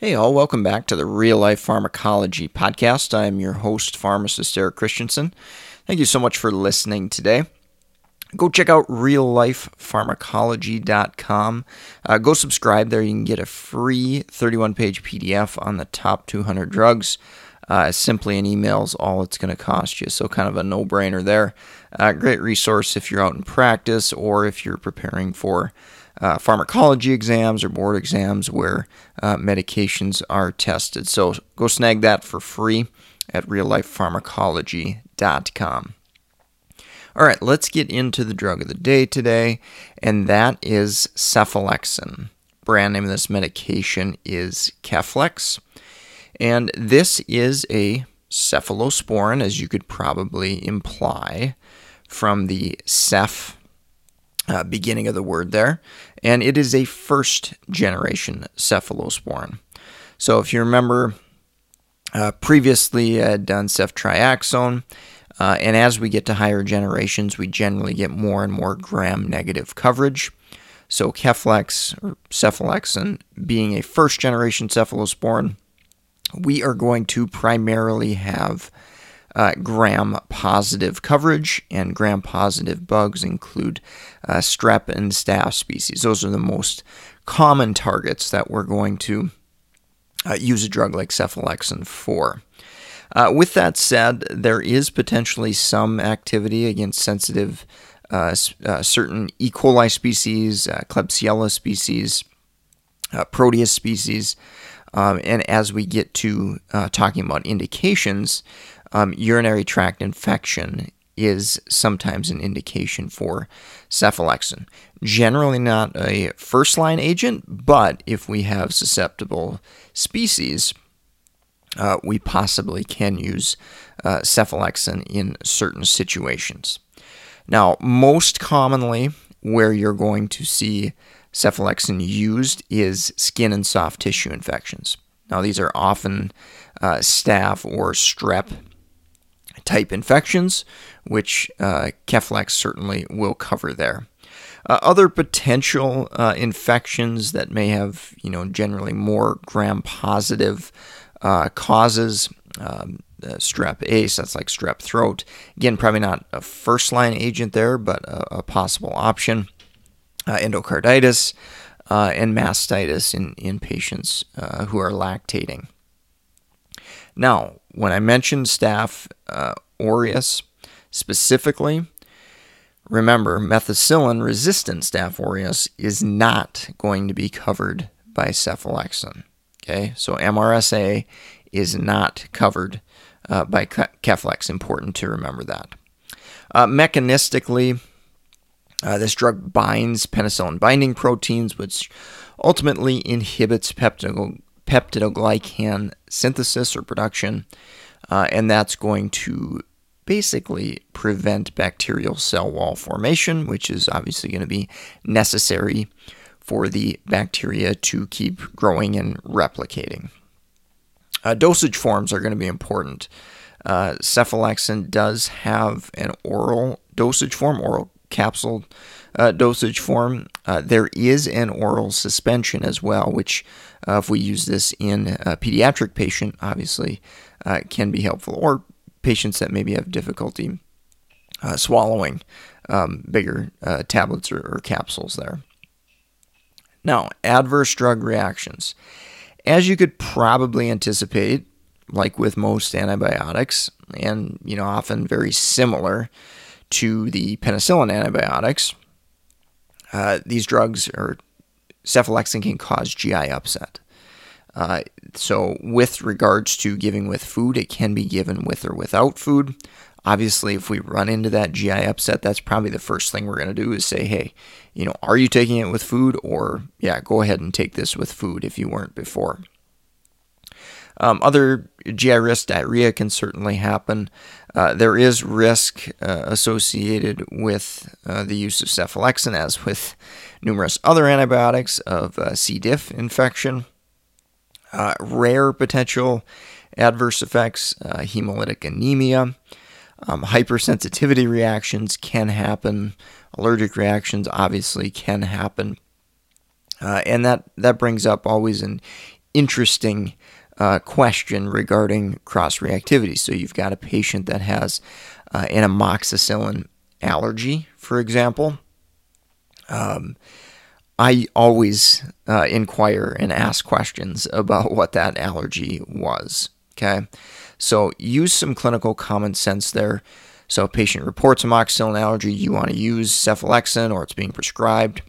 Hey, all, welcome back to the Real Life Pharmacology Podcast. I'm your host, pharmacist Eric Christianson. Thank you so much for listening today. Go check out reallifepharmacology.com. Uh, go subscribe there. You can get a free 31 page PDF on the top 200 drugs. Uh, simply an email is all it's going to cost you. So, kind of a no brainer there. Uh, great resource if you're out in practice or if you're preparing for uh, pharmacology exams or board exams where uh, medications are tested. So go snag that for free at reallifepharmacology.com. All right, let's get into the drug of the day today, and that is cephalexin. Brand name of this medication is Keflex, and this is a cephalosporin, as you could probably imply from the ceph uh, beginning of the word there, and it is a first generation cephalosporin. So if you remember, uh, previously done ceftriaxone, uh, and as we get to higher generations, we generally get more and more gram negative coverage. So Keflex or cephalexin being a first generation cephalosporin, we are going to primarily have uh, gram positive coverage, and gram positive bugs include uh, strep and staph species. Those are the most common targets that we're going to uh, use a drug like cephalexin for. Uh, with that said, there is potentially some activity against sensitive uh, uh, certain E. coli species, Klebsiella species, Proteus species. Um, and as we get to talking about indications, um, urinary tract infection is sometimes an indication for cephalexin. Generally not a first line agent, but if we have susceptible species, uh, we possibly can use uh, cephalexin in certain situations. Now, most commonly, where you're going to see cephalexin used is skin and soft tissue infections. Now, these are often uh, staph or strep type infections, which uh, Keflex certainly will cover there. Uh, other potential uh, infections that may have, you know, generally more gram-positive uh, causes. Um, strep ACE, that's like strep throat. Again, probably not a first line agent there, but a, a possible option. Uh, endocarditis uh, and mastitis in, in patients who are lactating. Now, when I mentioned staph uh, aureus specifically, remember methicillin resistant staph aureus is not going to be covered by cephalexin. Okay, so MRSA is not covered uh, by Keflex. Important to remember that. Uh, mechanistically, uh, this drug binds penicillin binding proteins, which ultimately inhibits peptidoglycan peptidoglycan synthesis or production, uh, and that's going to basically prevent bacterial cell wall formation, which is obviously going to be necessary for the bacteria to keep growing and replicating. Uh, dosage forms are going to be important. Uh, cephalexin does have an oral dosage form, oral capsule uh, dosage form. Uh, there is an oral suspension as well, which, uh, if we use this in a pediatric patient, obviously uh, can be helpful, or patients that maybe have difficulty uh, swallowing um, bigger uh, tablets or, or capsules there. Now, adverse drug reactions. As you could probably anticipate, like with most antibiotics, and you know often very similar to the penicillin antibiotics, uh, these drugs or cephalexin can cause GI upset. Uh, so, with regards to giving with food, it can be given with or without food. Obviously, if we run into that GI upset, that's probably the first thing we're going to do is say, hey, you know, are you taking it with food? Or, yeah, go ahead and take this with food if you weren't before. Um, other GI risk diarrhea can certainly happen. Uh, there is risk uh, associated with uh, the use of cephalexin, as with numerous other antibiotics, of uh, C. diff infection. Uh, rare potential adverse effects, uh, hemolytic anemia, um, hypersensitivity reactions can happen, allergic reactions obviously can happen. and that, that brings up always an interesting uh, question regarding cross reactivity. So you've got a patient that has uh, an amoxicillin allergy, for example. Um, I always uh, inquire and ask questions about what that allergy was. Okay, so use some clinical common sense there. So, a patient reports amoxicillin allergy, you want to use cephalexin or it's being prescribed.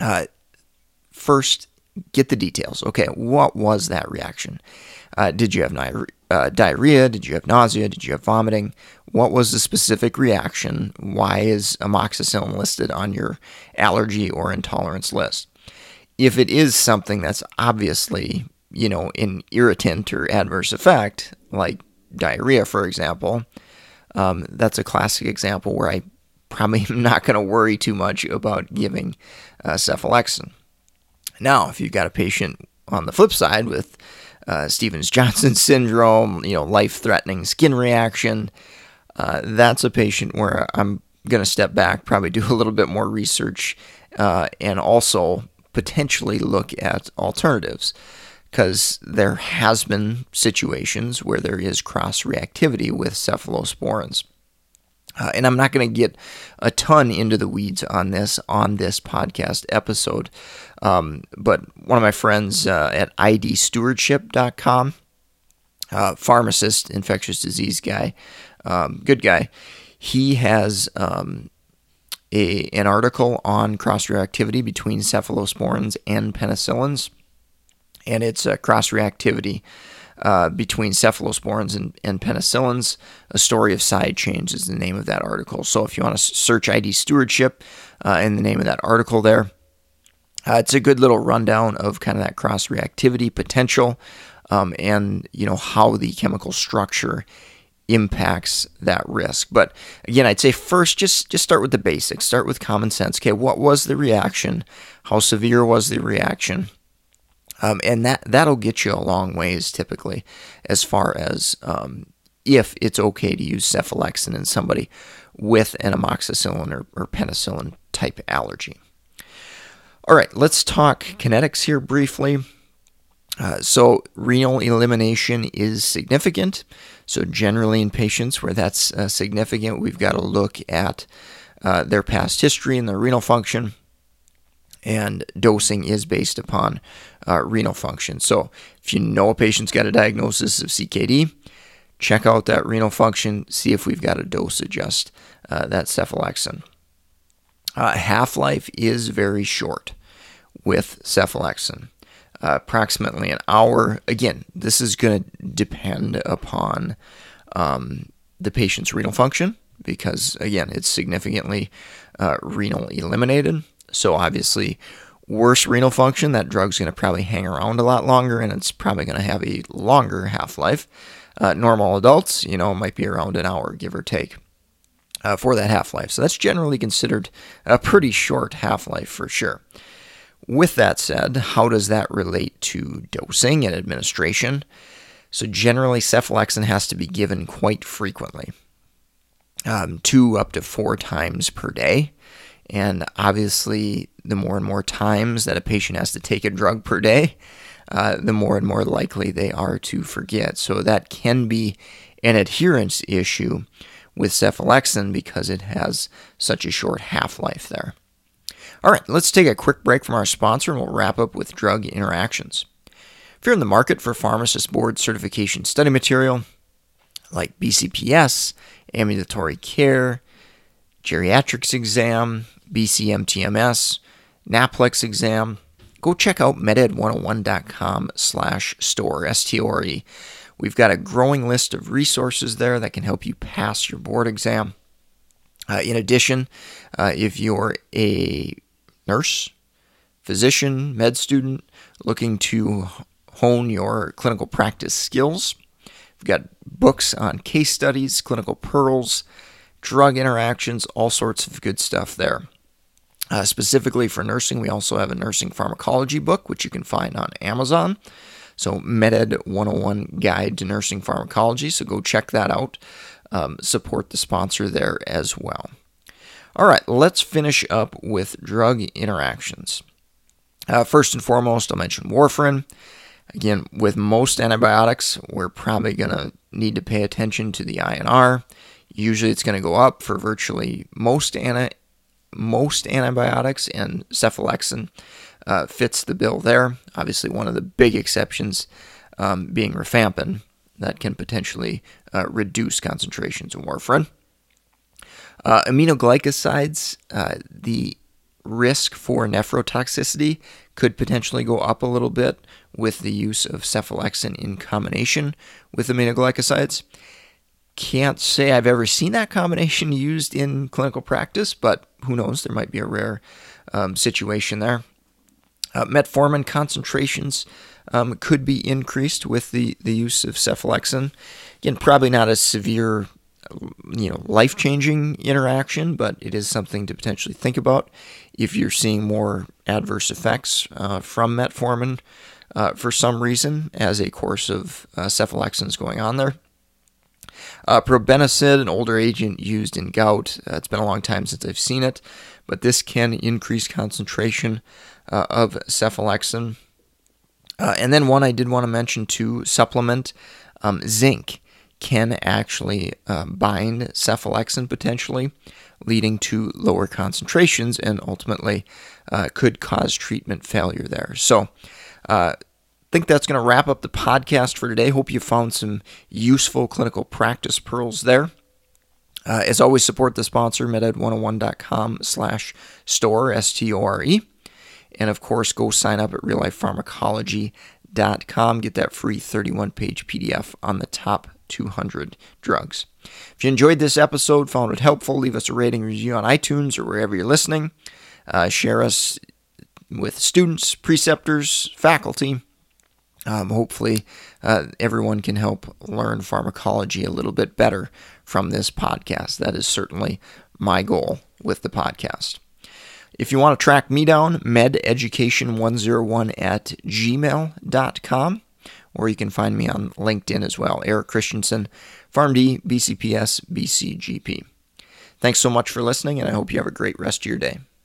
Uh, first, get the details. Okay, what was that reaction? Uh, did you have ni- uh, diarrhea? Did you have nausea? Did you have vomiting? What was the specific reaction? Why is amoxicillin listed on your allergy or intolerance list? If it is something that's obviously, you know, an irritant or adverse effect, like diarrhea, for example, um, that's a classic example where I probably am not going to worry too much about giving uh, cephalexin. Now, if you've got a patient on the flip side with uh, Stevens Johnson syndrome, you know, life threatening skin reaction, uh, that's a patient where I'm going to step back, probably do a little bit more research, uh, and also potentially look at alternatives. Because there has been situations where there is cross reactivity with cephalosporins. Uh, and I'm not going to get a ton into the weeds on this on this podcast episode. Um, but one of my friends uh, at idstewardship.com, uh, pharmacist, infectious disease guy, um, good guy, he has um, a, an article on cross reactivity between cephalosporins and penicillins. And it's a cross reactivity uh, between cephalosporins and, and, penicillins. A story of side chains is the name of that article. So if you want to search ID stewardship uh, in the name of that article there, uh, it's a good little rundown of kind of that cross reactivity potential um, and you know how the chemical structure impacts that risk. But again, I'd say first just just start with the basics. Start with common sense. Okay, what was the reaction? How severe was the reaction? Um, and that that'll get you a long ways typically, as far as um, if it's okay to use cephalexin in somebody with an amoxicillin or, or penicillin type allergy. All right, let's talk kinetics here briefly. Uh, so, renal elimination is significant. So, generally, in patients where that's uh, significant, we've got to look at uh, their past history and their renal function and dosing is based upon uh, renal function. So, if you know a patient's got a diagnosis of CKD, check out that renal function, see if we've got to dose adjust uh, that cephalexin. Uh, Half life is very short with cephalexin, uh, approximately an hour. Again, this is going to depend upon um, the patient's renal function because, again, it's significantly uh, renal eliminated. So obviously, worse renal function, that drug's going to probably hang around a lot longer and it's probably going to have a longer half life. Uh, normal adults, you know, might be around an hour, give or take, uh, for that half life. So that's generally considered a pretty short half life for sure. With that said, how does that relate to dosing and administration? So, generally, cephalexin has to be given quite frequently, um, two up to four times per day. And obviously, the more and more times that a patient has to take a drug per day, uh, the more and more likely they are to forget. So that can be an adherence issue with cephalexin because it has such a short half life there. All right, let's take a quick break from our sponsor and we'll wrap up with drug interactions. If you're in the market for pharmacist board certification study material like BCPS, ambulatory care, geriatrics exam, BCMTMS, NAPLEX exam, go check out meded101.com slash store, S-T-O-R-E. We've got a growing list of resources there that can help you pass your board exam. Uh, in addition, uh, if you're a nurse, physician, med student looking to hone your clinical practice skills, we've got books on case studies, clinical pearls, drug interactions, all sorts of good stuff there. Uh, specifically for nursing, we also have a nursing pharmacology book, which you can find on Amazon. So, MedEd 101 Guide to Nursing Pharmacology. So, go check that out. Um, support the sponsor there as well. All right, let's finish up with drug interactions. Uh, first and foremost, I'll mention warfarin. Again, with most antibiotics, we're probably going to need to pay attention to the INR. Usually it's going to go up for virtually most anti- most antibiotics, and cephalexin uh, fits the bill there. Obviously, one of the big exceptions um, being rifampin that can potentially uh, reduce concentrations of warfarin. Uh, aminoglycosides, uh, the risk for nephrotoxicity could potentially go up a little bit with the use of cephalexin in combination with aminoglycosides. Can't say I've ever seen that combination used in clinical practice, but who knows? There might be a rare um, situation there. Uh, metformin concentrations um, could be increased with the, the use of cephalexin. Again, probably not a severe, you know, life changing interaction, but it is something to potentially think about if you're seeing more adverse effects uh, from metformin uh, for some reason as a course of uh, is going on there. Uh, probenecid, an older agent used in gout. Uh, it's been a long time since I've seen it, but this can increase concentration uh, of cephalexin. Uh, and then one I did want to mention to supplement um, zinc can actually uh, bind cephalexin potentially, leading to lower concentrations and ultimately uh, could cause treatment failure there. So, think that's going to wrap up the podcast for today. Hope you found some useful clinical practice pearls there. Uh, as always, support the sponsor, meded101.com slash store, S-T-O-R-E. And of course, go sign up at reallifepharmacology.com. Get that free 31-page PDF on the top 200 drugs. If you enjoyed this episode, found it helpful, leave us a rating review on iTunes or wherever you're listening. Uh, share us with students, preceptors, faculty, um, hopefully, uh, everyone can help learn pharmacology a little bit better from this podcast. That is certainly my goal with the podcast. If you want to track me down, mededucation101 at gmail.com, or you can find me on LinkedIn as well, Eric Christianson, PharmD, BCPS, BCGP. Thanks so much for listening, and I hope you have a great rest of your day.